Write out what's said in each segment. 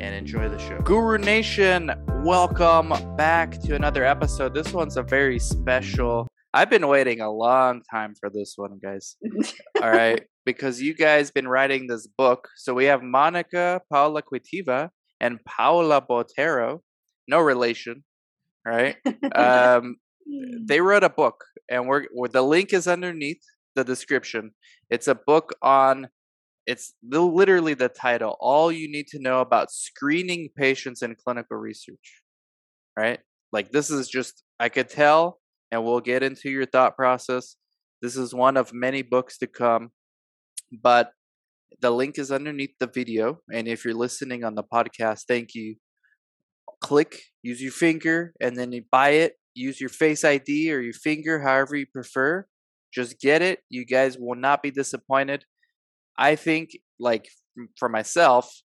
and enjoy the show. Guru Nation, welcome back to another episode. This one's a very special. I've been waiting a long time for this one, guys. All right, because you guys been writing this book. So we have Monica Paula Quitiva and Paula Botero, no relation, right? um, they wrote a book, and we're the link is underneath the description. It's a book on it's literally the title all you need to know about screening patients in clinical research right? Like this is just i could tell and we'll get into your thought process. This is one of many books to come but the link is underneath the video and if you're listening on the podcast thank you. Click use your finger and then you buy it use your face id or your finger however you prefer. Just get it you guys will not be disappointed I think, like for myself,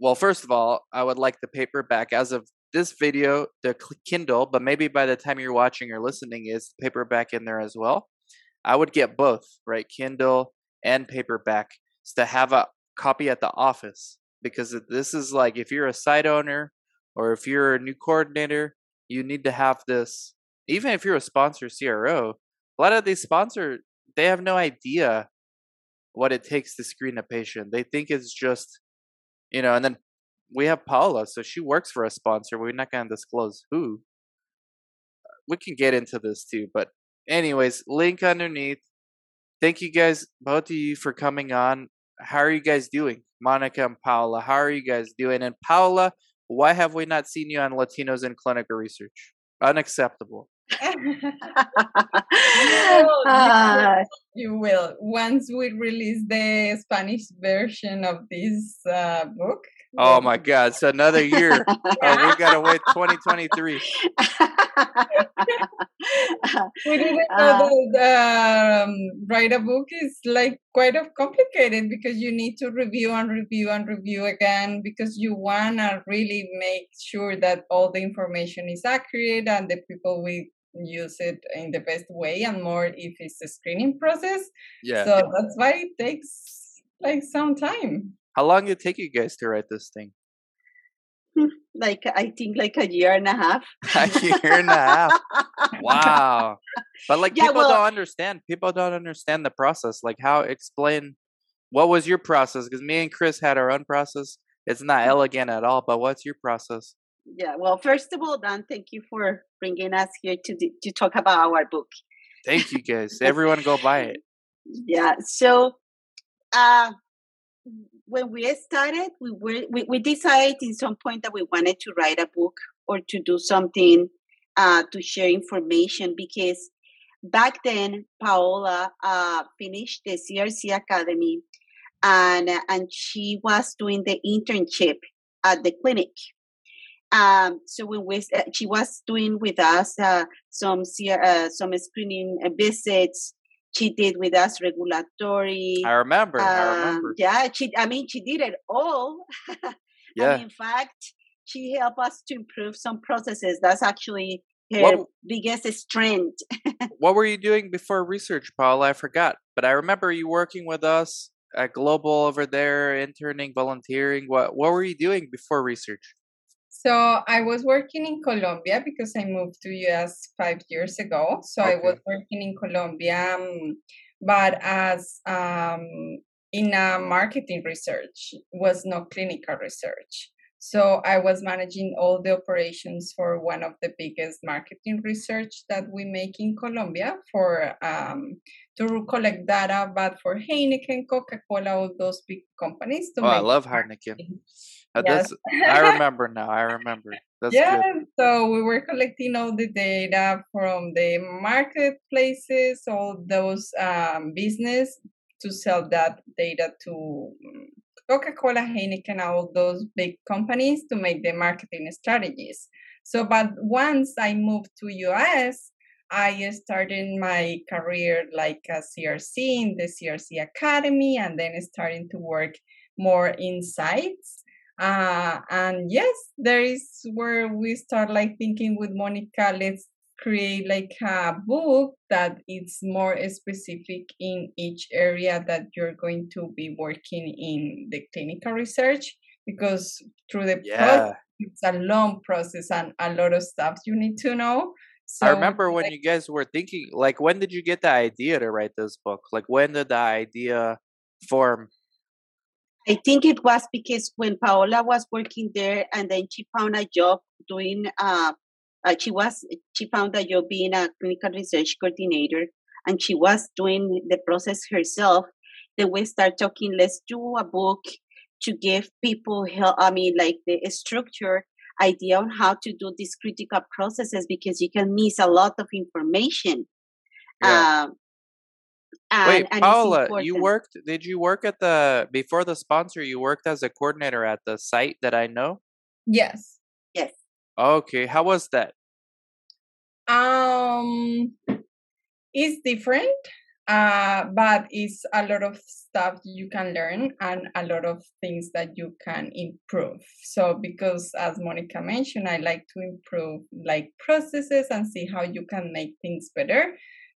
well, first of all, I would like the paperback as of this video, the Kindle, but maybe by the time you're watching or listening, is paperback in there as well. I would get both, right? Kindle and paperback to have a copy at the office because this is like if you're a site owner or if you're a new coordinator, you need to have this. Even if you're a sponsor CRO, a lot of these sponsors they have no idea what it takes to screen a patient. They think it's just, you know, and then we have Paula, so she works for a sponsor. We're not going to disclose who. We can get into this too, but anyways, link underneath. Thank you guys, both of you, for coming on. How are you guys doing, Monica and Paula? How are you guys doing? And Paula, why have we not seen you on Latinos in clinical research? Unacceptable uh, you will once we release the Spanish version of this uh, book. Oh my God! It's another year. oh, we gotta wait 2023. we didn't know uh, that um, write a book is like quite of complicated because you need to review and review and review again because you wanna really make sure that all the information is accurate and the people we use it in the best way and more if it's a screening process. Yeah. So that's why it takes like some time. How long did it take you guys to write this thing? Like I think like a year and a half. a year and a half. Wow. But like yeah, people well, don't understand. People don't understand the process. Like how explain what was your process? Because me and Chris had our own process. It's not mm. elegant at all, but what's your process? Yeah well first of all dan thank you for bringing us here to to talk about our book. Thank you guys. Everyone go buy it. Yeah so uh when we started we were we, we decided in some point that we wanted to write a book or to do something uh to share information because back then, Paola uh, finished the CRC Academy, and and she was doing the internship at the clinic. Um, so when we, uh, she was doing with us uh, some uh, some screening visits. She did with us regulatory. I remember. I um, remember. Yeah, she. I mean, she did it all. Yeah. And in fact, she helped us to improve some processes. That's actually her What- biggest strength. what were you doing before research, Paula? I forgot, but I remember you working with us at Global over there, interning, volunteering. What what were you doing before research? So I was working in Colombia because I moved to US five years ago. So I was working in Colombia, um, but as um, in a marketing research, was no clinical research. So I was managing all the operations for one of the biggest marketing research that we make in Colombia for um, to collect data, but for Heineken, Coca-Cola, all those big companies to Oh, I love Heineken. Uh, Yes. I remember now. I remember. That's yeah, good. so we were collecting all the data from the marketplaces, all those um, business to sell that data to Coca-Cola, Heineken, all those big companies to make the marketing strategies. So, but once I moved to US, I started my career like a CRC in the CRC Academy, and then starting to work more in sites. Uh, and yes, there is where we start like thinking with Monica, let's create like a book that it's more specific in each area that you're going to be working in the clinical research because through the Yeah. process, it's a long process and a lot of stuff you need to know. So I remember when like, you guys were thinking, like, when did you get the idea to write this book? Like, when did the idea form? I think it was because when Paola was working there and then she found a job doing uh, uh she was she found a job being a clinical research coordinator and she was doing the process herself then we start talking let's do a book to give people help i mean like the structure idea on how to do these critical processes because you can miss a lot of information Yeah. um and, Wait, and Paula, you worked? Did you work at the before the sponsor? You worked as a coordinator at the site that I know. yes. Okay, how was that? Um, it's different, uh, but it's a lot of stuff you can learn and a lot of things that you can improve. So, because as Monica mentioned, I like to improve like processes and see how you can make things better.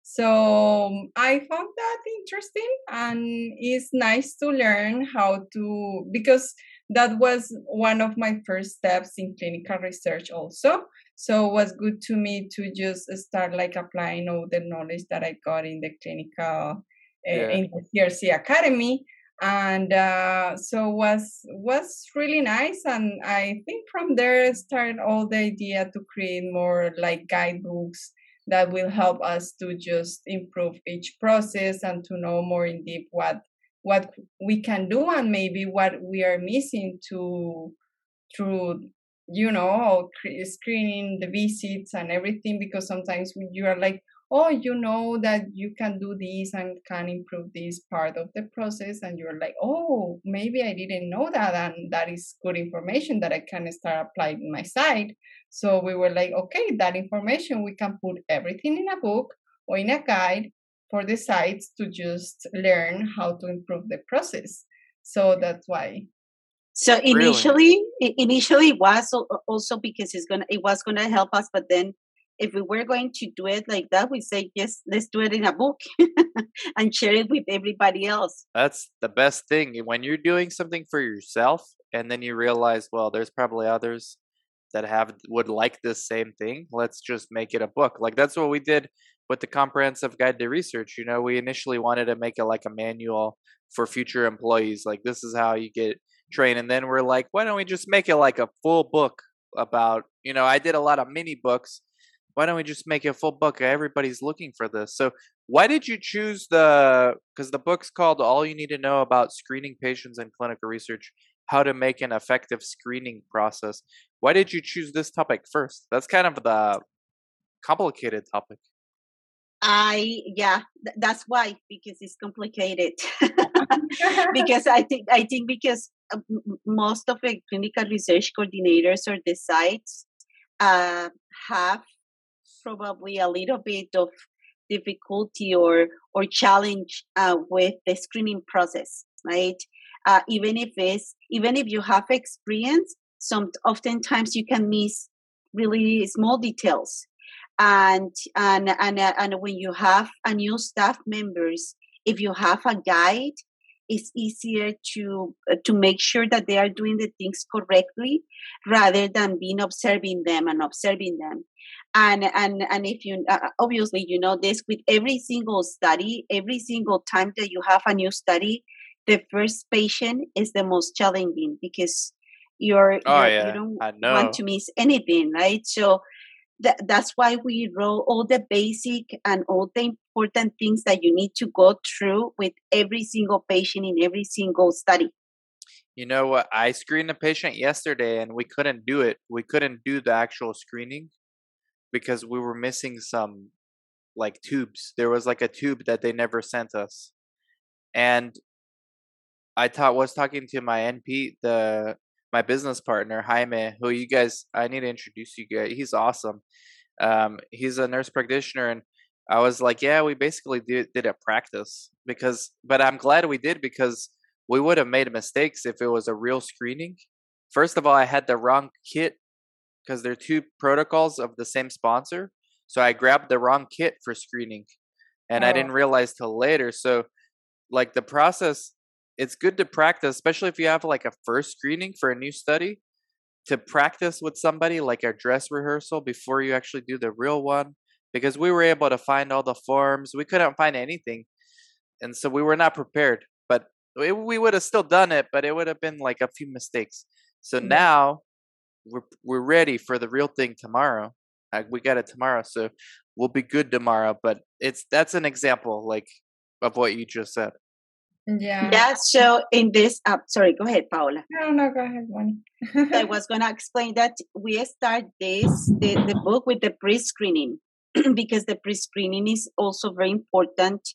So I found that interesting and it's nice to learn how to because that was one of my first steps in clinical research also. So it was good to me to just start like applying all the knowledge that i got in the clinical uh, Yeah. in the crc academy. And uh, so was was really nice. And i think from there started all the idea to create more like guidebooks that will help us to just improve each process and to know more in deep what what we can do and maybe what we are missing to through you know cre- screening the visits and everything because sometimes you are like oh you know that you can do this and can improve this part of the process and you're like oh maybe i didn't know that and that is good information that i can start applying in my side. So we were like okay that information we can put everything in a book or in a guide for the sites to just learn how to improve the process so that's why So initially, i- initially it was also because it's gonna it was gonna help us, but then if we were going to do it like that, we say yes, let's do it in a book and share it with everybody else. That's the best thing. When you're doing something for yourself and then you realize, well, there's probably others that have would like this same thing. Let's just make it a book. Like that's what we did with the comprehensive guide to research. You know, we initially wanted to make it like a manual for future employees. Like this is how you get trained. And then we're like, why don't we just make it like a full book about, you know, I did a lot of mini books. Why don't we just make it a full book? Everybody's looking for this. So why did you choose the because the book's called all you need to know about screening patients in clinical research how to make an effective screening process why did you choose this topic first that's kind of the complicated topic I yeah, th- that's why because it's complicated. because I think I think because uh, most of the clinical research coordinators or the sites uh, have probably a little bit of difficulty or or challenge uh, with the screening process, right? Uh, even if it's even if you have experience, some oftentimes you can miss really small details and and and uh, and when you have a new staff members if you have a guide it's easier to uh, to make sure that they are doing the things correctly rather than being observing them and observing them. And and and if you uh, obviously you know this with every single study every single time that you have a new study the first patient is the most challenging because you're, oh, you're yeah. you don't want to miss anything right? So that, that's why we wrote all the basic and all the important things that you need to go through with every single patient in every single study. You know what? I screened a patient yesterday and we couldn't do it. We couldn't do the actual screening because we were missing some like tubes. There was like a tube that they never sent us. And I taught was talking to my NP, the my business partner Jaime, who you guys I need to introduce you guys. He's awesome. Um, he's a nurse practitioner, and I was like, yeah, we basically did did a practice because, but I'm glad we did because we would have made mistakes if it was a real screening. First of all, I had the wrong kit because they're two protocols of the same sponsor, so I grabbed the wrong kit for screening, and I Oh. didn't realize till later. So, like the process it's good to practice, especially if you have like a first screening for a new study, to practice with somebody like a dress rehearsal before you actually do the real one. Because we were able to find all the forms, we couldn't find anything, and so we were not prepared. But we, we would have still done it, but it would have been like a few mistakes. So Yeah. now we're we're ready for the real thing tomorrow. Like we got it tomorrow, so we'll be good tomorrow. But it's that's an example like of what you just said. Yeah. Yeah, so in this, uh, sorry, go ahead, Paola. No, no, go ahead, Bonnie. I was going to explain that we start this, the, the book with the pre-screening because the pre-screening is also very important.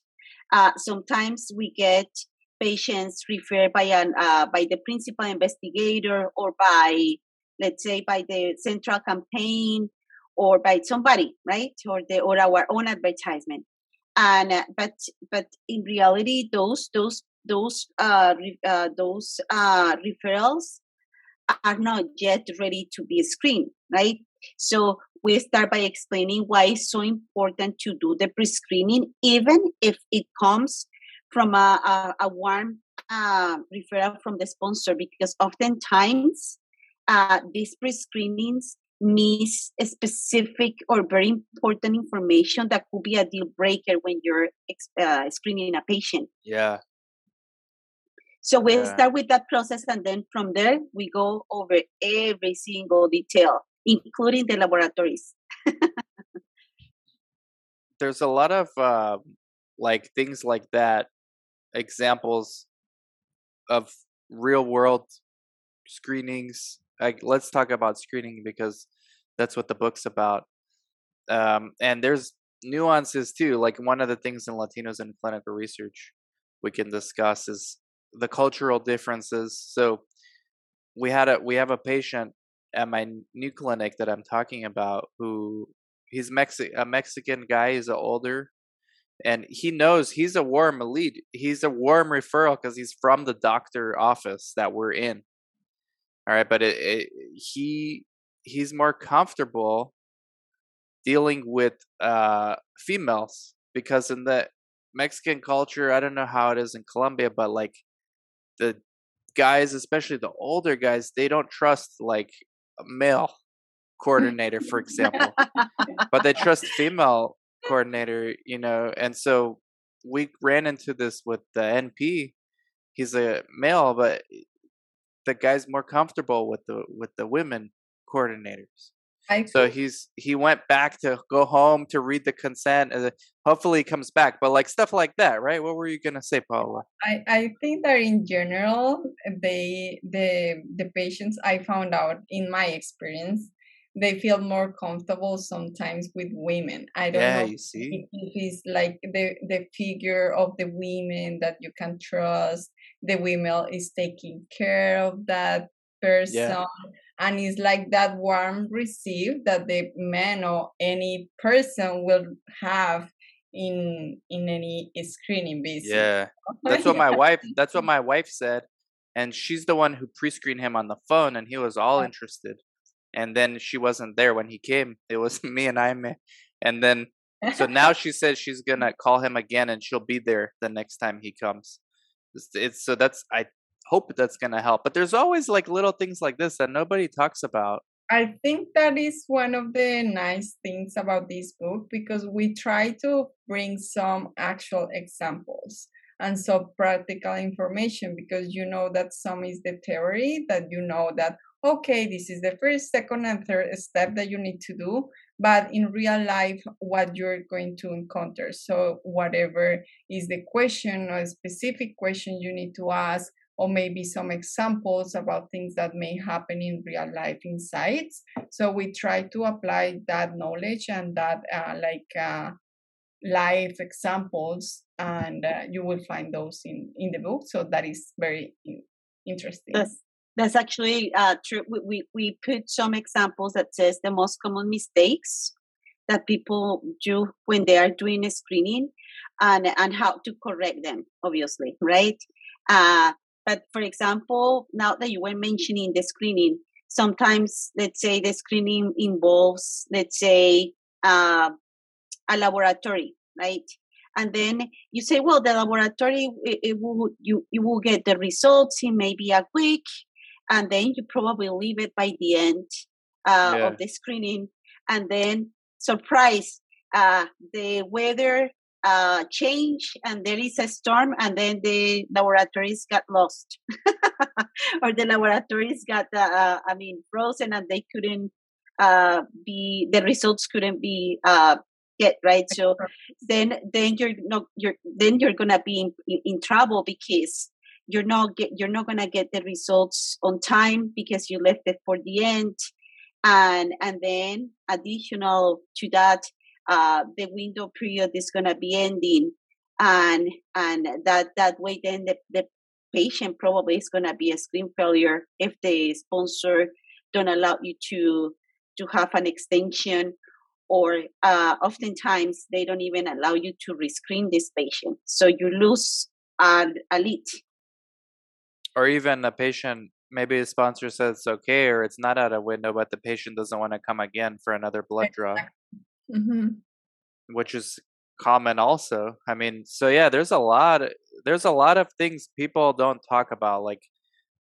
Uh, sometimes we get patients referred by an uh, by the principal investigator or by let's say by the central campaign or by somebody right or the or our own advertisement and but but in reality those those those uh, uh those uh referrals are not yet ready to be screened right? So we start by explaining why it's so important to do the pre-screening even if it comes from a, a, a warm uh, referral from the sponsor because oftentimes uh, these pre-screenings miss specific or very important information that could be a deal breaker when you're uh, screening a patient. Yeah. So we Yeah. start with that process, and then from there we go over every single detail, including the laboratories. there's a lot of uh, like things like that examples of real world screenings like let's talk about screening because that's what the book's about um, and there's nuances too like one of the things in latinos in clinical research we can discuss is the cultural differences so we had a we have a patient at my new clinic that i'm talking about who he's Mexi- a Mexican guy. He's older, and he knows he's a warm lead. He's a warm referral because he's from the doctor office that we're in. All right, but it, it, he he's more comfortable dealing with uh, females because in the Mexican culture, I don't know how it is in Colombia, but like the guys, especially the older guys, they don't trust like a male coordinator, for example but they trust female coordinator, you know, and so we ran into this with the NP. He's a male, but the guy's more comfortable with the with the women coordinators. So he's he went back to go home to read the consent, and hopefully he comes back. But like stuff like that, right? What were you gonna say, Paula? I, I think that in general they the the patients I found out in my experience they feel more comfortable sometimes with women. I don't Yeah, know you see? if it's like the the figure of the women that you can trust. The women is taking care of that Yeah. person, and it's like that warm receive that the man or any person will have in in any screening visit. Yeah. That's what my wife that's what my wife said. And she's the one who pre-screened him on the phone and he was all interested. And then she wasn't there when he came. It was me and Jaime. And then so now she says she's mm-hmm. gonna call him again and she'll be there the next time he comes. It's, it's so that's I hope that's gonna help. But there's always like little things like this that nobody talks about. I think that is one of the nice things about this book because we try to bring some actual examples and some practical information because you know that some is the theory that you know that okay this is the first second and third step that you need to do but in real life what you're going to encounter so whatever is the question or specific question you need to ask or maybe some examples about things that may happen in real life insights. So we try to apply that knowledge and that uh, like uh, live examples, and uh, you will find those in in the book. So that is very interesting. That's that's actually uh, true. We, we we put some examples that says the most common mistakes that people do when they are doing a screening, and and how to correct them. Obviously, right? Uh, but for example, now that you were mentioning the screening, sometimes let's say the screening involves, let's say, uh, a laboratory, right? And then you say, well, the laboratory, it, it will you you will get the results in maybe a week, and then you probably leave it by the end uh, Yeah. of the screening, and then surprise, uh, the weather uh, change, and there is a storm, and then the laboratories got lost, or the laboratories got, uh, uh, I mean, frozen, and they couldn't uh, be the results couldn't be uh, get right. So then then you're not you're then you're gonna be in, in, in trouble because you're not get you're not gonna get the results on time because you left it for the end and and then additional to that uh the window period is gonna be ending and and that that way then the, the patient probably is gonna be a screen failure if the sponsor don't allow you to to have an extension or uh, oftentimes they don't even allow you to rescreen this patient. So you lose a, a lead. Or even a patient maybe a sponsor says it's okay or it's not out of window, but the patient doesn't want to come again for another blood draw. hmm which is common also. I mean so yeah there's a lot there's a lot of things people don't talk about like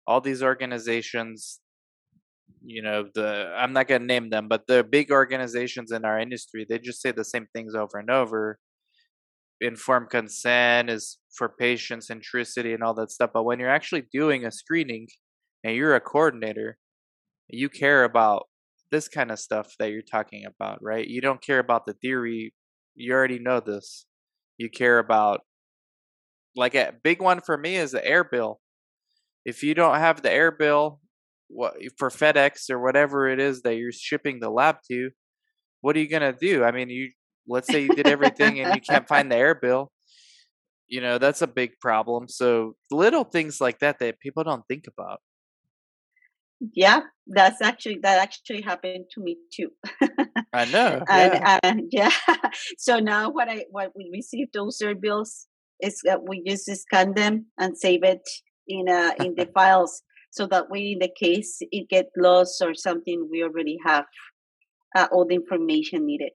all these organizations you know the i'm not going to name them but the big organizations in our industry they just say the same things over and over informed consent is for patient centricity and all that stuff but when you're actually doing a screening and you're a coordinator you care about this kind of stuff that you're talking about right you don't care about the theory you already know this. You care about like a big one for me is the air bill. If you don't have the air bill for FedEx or whatever it is that you're shipping the lab to, what are you gonna do? I mean, you let's say you did everything and you can't find the air bill. You know that's a big problem. So little things like that that people don't think about. Yeah, that's actually that actually happened to me too. I know. and yeah. and yeah, so now what I what we receive those air bills is that we just scan them and save it in uh in the files so that way in the case it get lost or something we already have uh, all the information needed.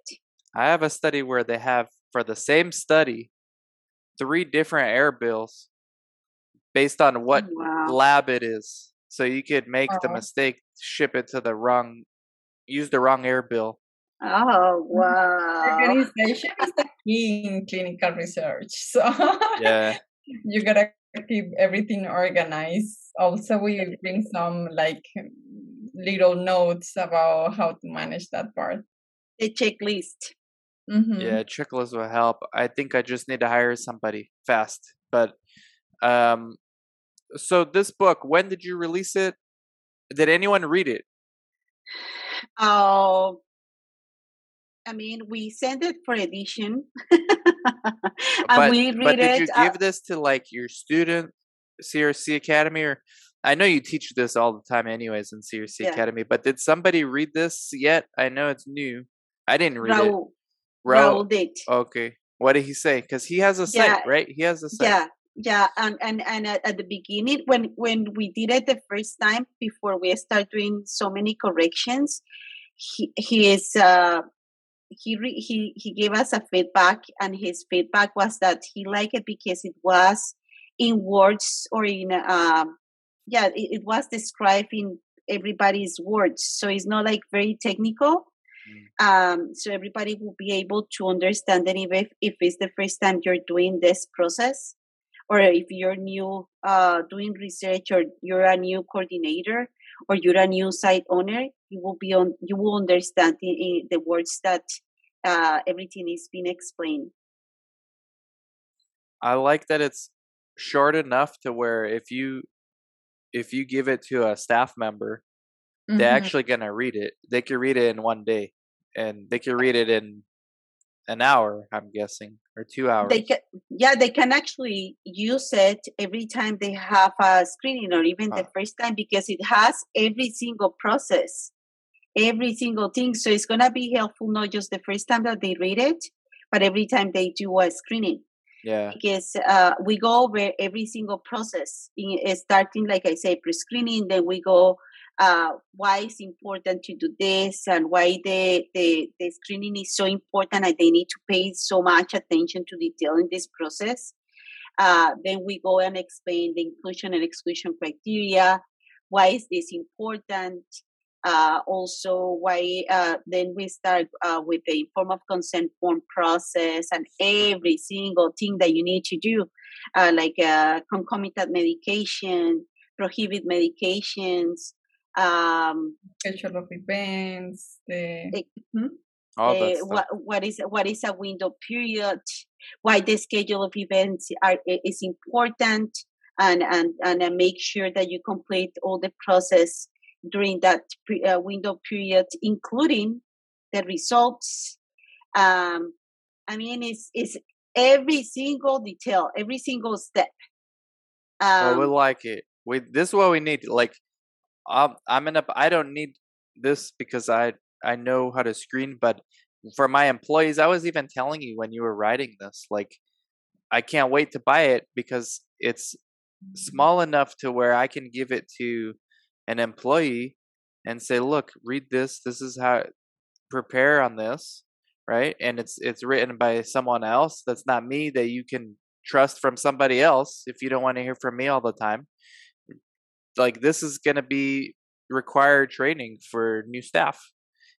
I have a study where they have for the same study three different air bills based on what oh, Wow. lab it is. So you could make the Oh. mistake, ship it to the wrong, use the wrong air bill. Oh wow. Organization is the key in clinical research. So Yeah. you gotta keep everything organized. Also, we bring some like little notes about how to manage that part. The checklist. Hmm Yeah. Checklist will help. I think I just need to hire somebody fast. But um so this book, when did you release it? Did anyone read it? Oh, I mean, we sent it for edition, and but, we read it. but did you uh give this to like your student CRC Academy, or I know you teach this all the time, anyways, in CRC yeah. Academy. But did somebody read this yet? I know it's new. I didn't read Raul. it. Raul, Raul did. Okay. What did he say? Because he has a site, yeah. right? He has a site. Yeah, yeah. And and and at, at, the beginning, when when we did it the first time, before we start doing so many corrections, he he is uh he re, he he gave us a feedback, and his feedback was that he liked it because it was in words or in um yeah it, it was described in everybody's words, so it's not like very technical. Um, so everybody will be able to understand and if, if it's the first time you're doing this process or if you're new uh, doing research or you're a new coordinator or you're a new site owner you will be on you will understand the, the words that uh, everything is being explained i like that it's short enough to where if you if you give it to a staff member mm-hmm. they're actually gonna read it. They can read it in one day, and they can read it in an hour. I'm guessing, or two hours. They can, yeah, they can actually use it every time they have a screening, or even the first time, because it has every single process, every single thing. So it's gonna be helpful not just the first time that they read it, but every time they do a screening yeah because uh, we go over every single process in, starting like i say pre-screening then we go uh, why it's important to do this and why the, the, the screening is so important and they need to pay so much attention to detail in this process. Uh, then we go and explain the inclusion and exclusion criteria. Why is this important? Uh, also, why uh, then we start uh, with the form of consent form process and every single thing that you need to do, uh, like uh, concomitant medication, prohibit medications, um schedule of events the mm-hmm. uh, what, what is what is a window period? Why the schedule of events are is important and and and make sure that you complete all the process during that pre, uh, window period including the results. Um i mean it's it's every single detail every single step. Um, well, we like it. We this is what we need like um, I'm in a. I don't need this because I I know how to screen, but for my employees, I was even telling you when you were writing this, like I can't wait to buy it because it's small enough to where I can give it to an employee and say, "Look, read this. This is how prepare on this." Right? And it's it's written by someone else that's not me that you can trust from somebody else if you don't want to hear from me all the time like this is going to be required training for new staff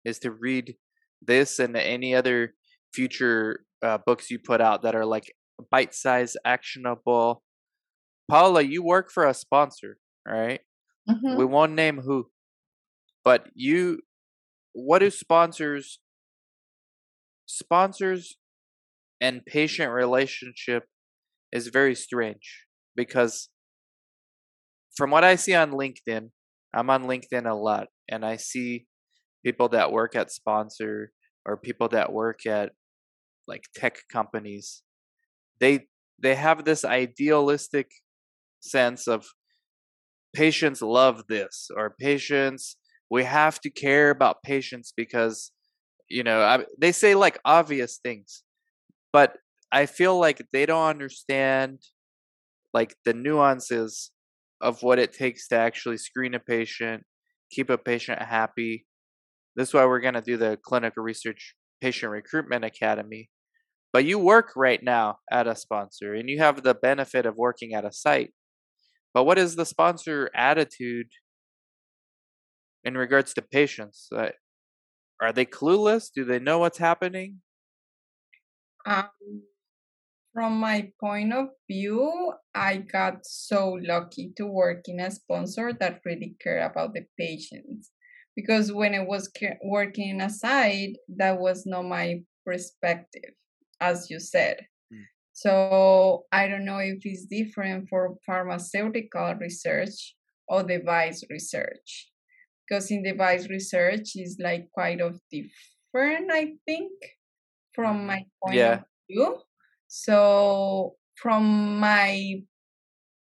is to read this and any other future uh, books you put out that are like bite size actionable paula you work for a sponsor right mm-hmm. we won't name who but you what do sponsors sponsors and patient relationship is very strange because from what I see on LinkedIn, I'm on LinkedIn a lot, and I see people that work at sponsor or people that work at like tech companies. They they have this idealistic sense of patients love this or patients we have to care about patients because you know I, they say like obvious things but i feel like they don't understand like the nuances of what it takes to actually screen a patient, keep a patient happy. This is why we're going to do the clinical research patient recruitment academy. But you work right now at a sponsor and you have the benefit of working at a site. But what is the sponsor attitude in regards to patients? Uh, are they clueless? Do they know what's happening? Um, from my point of view, I got so lucky to work in a sponsor that really care about the patients. Because when I was working in a site, that was not my perspective, as you said. Mm. So I don't know if it's different for pharmaceutical research or device research. because in device research is like quite of different, I think, from my point Yeah. of view. So from my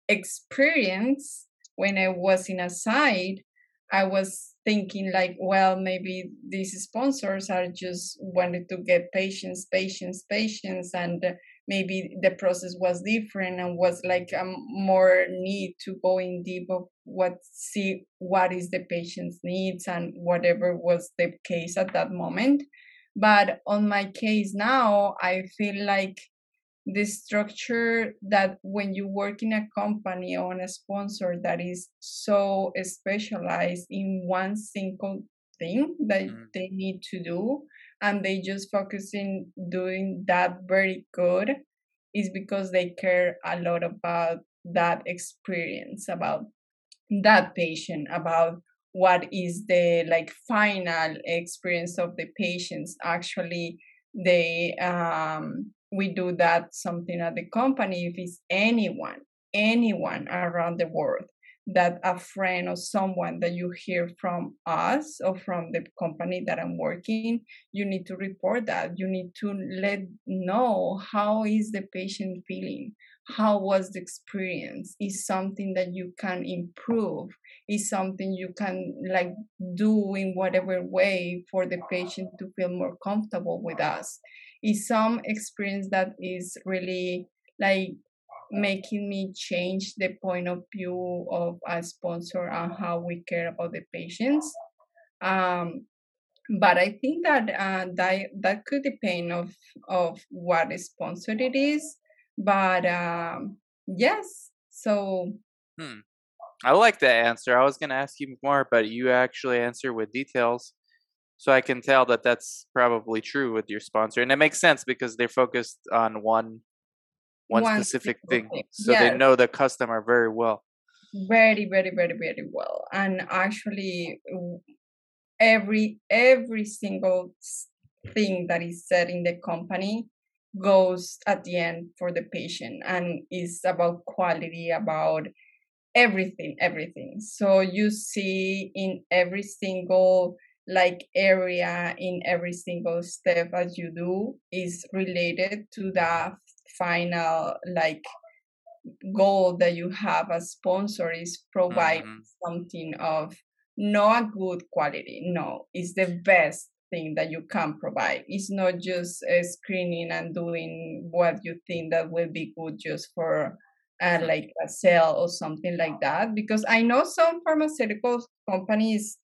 experience when I was in a site, I was thinking like, well, maybe these sponsors are just wanted to get patients, patients, patients, and maybe the process was different and was like a more need to go in deep of what see what is the patient's needs and whatever was the case at that moment. But on my case now, I feel like the structure that when you work in a company or on a sponsor that is so specialized in one single thing that Mm. they need to do and they just focus in doing that very good is because they care a lot about that experience about that patient about what is the like final experience of the patients actually they um we do that something at the company if it's anyone anyone around the world that a friend or someone that you hear from us or from the company that i'm working you need to report that. You need to let know how is the patient feeling? How was the experience? Is something that you can improve? Is something you can like do in whatever way for the patient to feel more comfortable with us is some experience that is really like making me change the point of view of a sponsor and how we care about the patients um but i think that uh, that that could depend of of what sponsor it is but um yes so Hmm. I like that answer. I was going to ask you more, but you actually answer with details. So I can tell that that's probably true with your sponsor. And it makes sense because they're focused on one one one specific single thing. thing. So they know the customer very well. very very very very well and actually every every single thing that is said in the company goes at the end for the patient and is about quality about everything everything so you see in every single like area in every single step as you do is related to the final like goal that you have as sponsor is provide Mhm. something of not a good quality no it's the best thing that you can provide it's not just uh, screening and doing what you think that will be good just for uh, like a sale or something like that because i know some pharmaceutical companies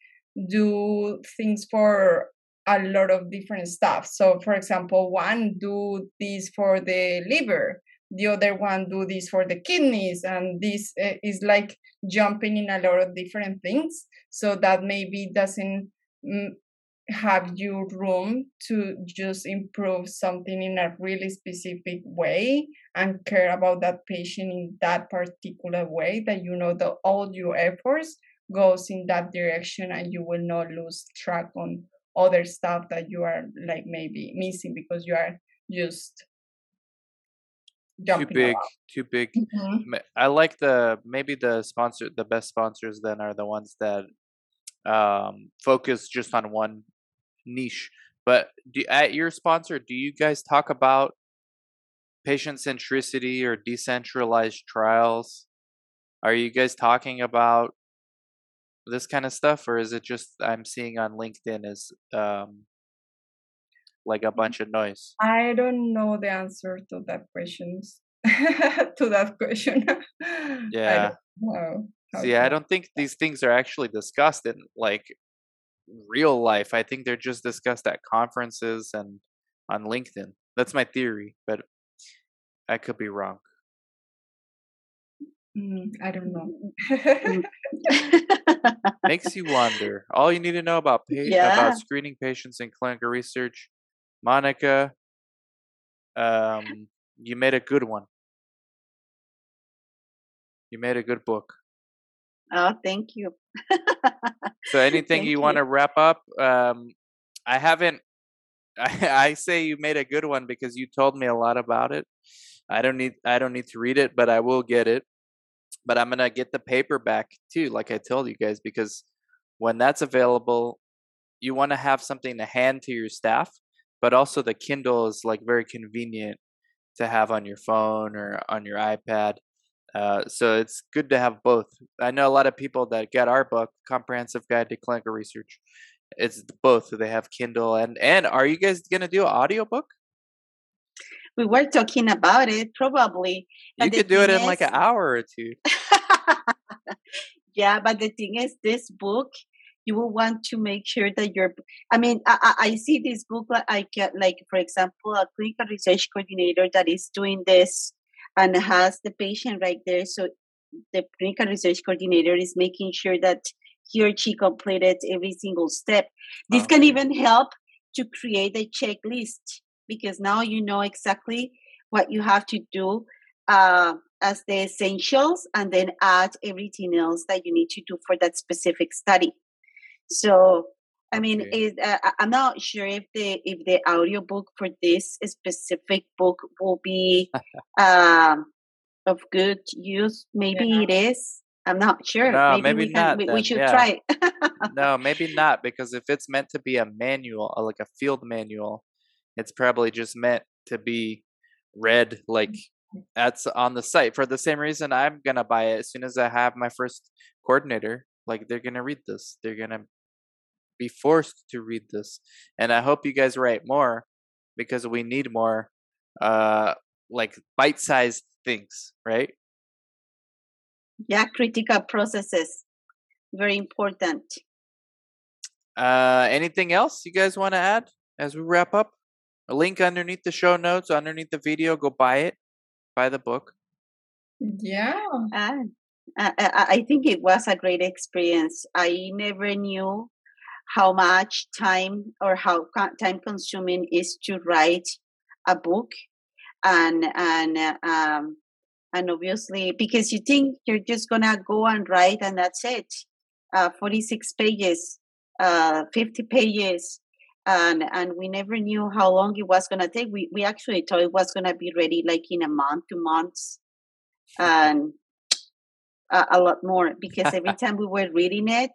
do things for a lot of different stuff. So for example one do this for the liver the other one do this for the kidneys and this uh, is like jumping in a lot of different things. So that maybe doesn't mm, have you room to just improve something in a really specific way and care about that patient in that particular way that you know that all your efforts goes in that direction and you will not lose track on other stuff that you are like maybe missing because you are just Too big, around. too big. Mhm. I like the maybe the sponsor the best sponsors then are the ones that um focus just on one niche. But do, at your sponsor, do you guys talk about patient centricity or decentralized trials? Are you guys talking about this kind of stuff, or is it just I'm seeing on LinkedIn is um like a bunch of noise? I don't know the answer to that questions to that question. I Yeah. know See, I don't think these things are actually discussed in like real life. I think they're just discussed at conferences and on LinkedIn. That's my theory, but I could be wrong. Mm, I don't know. Mm. Makes you wonder. All you need to know about pa- Yeah. about screening patients in clinical research, Monica, um, you made a good one. You made a good book. oh, thank you. So anything Thank you want to wrap up? Um, I haven't. I, I say you made a good one because you told me a lot about it. I don't need. I don't need to read it, but I will get it. But I'm gonna get the paperback too, like I told you guys, because when that's available, you want to have something to hand to your staff, but also the Kindle is like very convenient to have on your phone or on your iPad. Uh, so it's good to have both. I know a lot of people that get our book, Comprehensive Guide to Clinical Research. It's both. They have Kindle and and are you guys gonna do an audiobook? We were talking about it, probably. You could do it in is, like an hour or two. yeah, but the thing is, this book you will want to make sure that you're i mean i, I see this book like i get like for example a clinical research coordinator that is doing this and has the patient right there so the clinical research coordinator is making sure that he or she completed every single step this can even help to create a checklist because now you know exactly what you have to do uh, as the essentials and then add everything else that you need to do for that specific study so I mean, okay. is, uh, I'm not sure if the if the audiobook for this specific book will be um, of good use. Maybe yeah. it is. I'm not sure. No, maybe, maybe we not. Can, we, we, should yeah. try. no, maybe not because if it's meant to be a manual, uh, like a field manual, it's probably just meant to be read like that's on the site for the same reason I'm gonna buy it as soon as I have my first coordinator. Like they're gonna read this. They're gonna be forced to read this. And I hope you guys write more because we need more uh like bite-sized things, right? Yeah, critical processes. Very important. Uh anything else you guys want to add as we wrap up? A link underneath the show notes, underneath the video, go buy it. Buy the book. Yeah. Uh, I, I think it was a great experience. I never knew how much time or how time consuming is to write a book and and um and obviously because you think you're just gonna go and write and that's it uh 46 pages uh 50 pages and and we never knew how long it was gonna take we we actually thought it was gonna be ready like in a month two months and uh, a lot more because every time we were reading it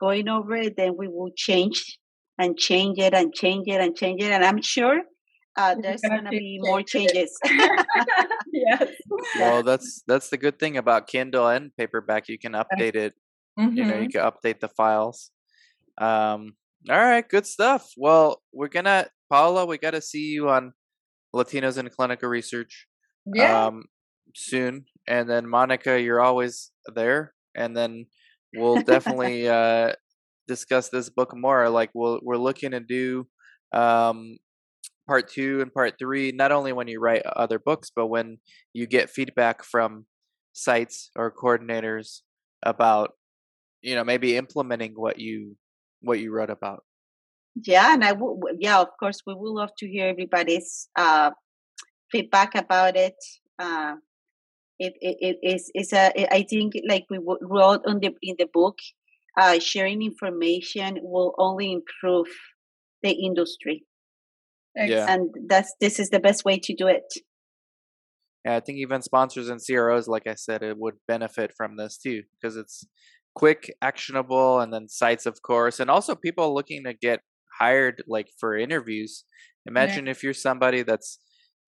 going over it, then we will change and change it and change it and change it. And I'm sure uh, there's going to be more changes. yes. Well, that's that's the good thing about Kindle and paperback. You can update it. Mm-hmm. You know, you mm-hmm. can update the files. Um. All right, good stuff. Well, we're gonna Paula. We got to see you on Latinos in Clinical Research. Yeah. Um, soon, and then Monica, you're always there, and then we'll definitely uh, discuss this book more. Like we'll, we're looking to do um, part two and part three, not only when you write other books, but when you get feedback from sites or coordinators about, you know, maybe implementing what you what you wrote about. Yeah, and I will. Yeah, of course, we will love to hear everybody's uh, feedback about it. Uh, it, it, it is it's a I think like we wrote on the in the book, uh, sharing information will only improve the industry. Yeah. And that's this is the best way to do it. Yeah, I think even sponsors and CROs, like I said, it would benefit from this too because it's quick, actionable, and then sites, of course, and also people looking to get hired like for interviews. Imagine if you're somebody that's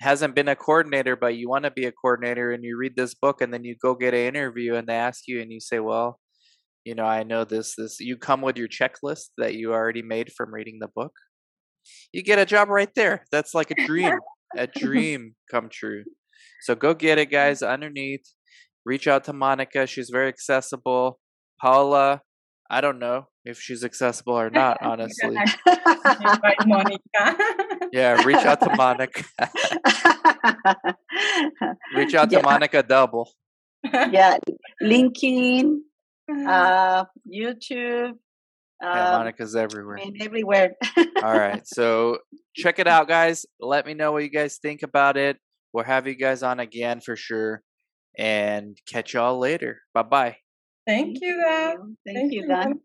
hasn't been a coordinator, but you want to be a coordinator and you read this book and then you go get an interview and they ask you and you say, well, you know, I know this, this, you come with your checklist that you already made from reading the book. You get a job right there. That's like a dream, a dream come true. So go get it, guys. Underneath, reach out to Monica. She's very accessible. Paula, I don't know if she's accessible or not, honestly. Monica. yeah, reach out to Monica. reach out to yeah. Monica Double. yeah, LinkedIn, uh, YouTube. yeah, um, Monica's everywhere. I mean, everywhere. All right, so check it out, guys. Let me know what you guys think about it. We'll have you guys on again for sure, and catch y'all later. Bye bye. Thank you, Dan. Thank, Thank you, Dan.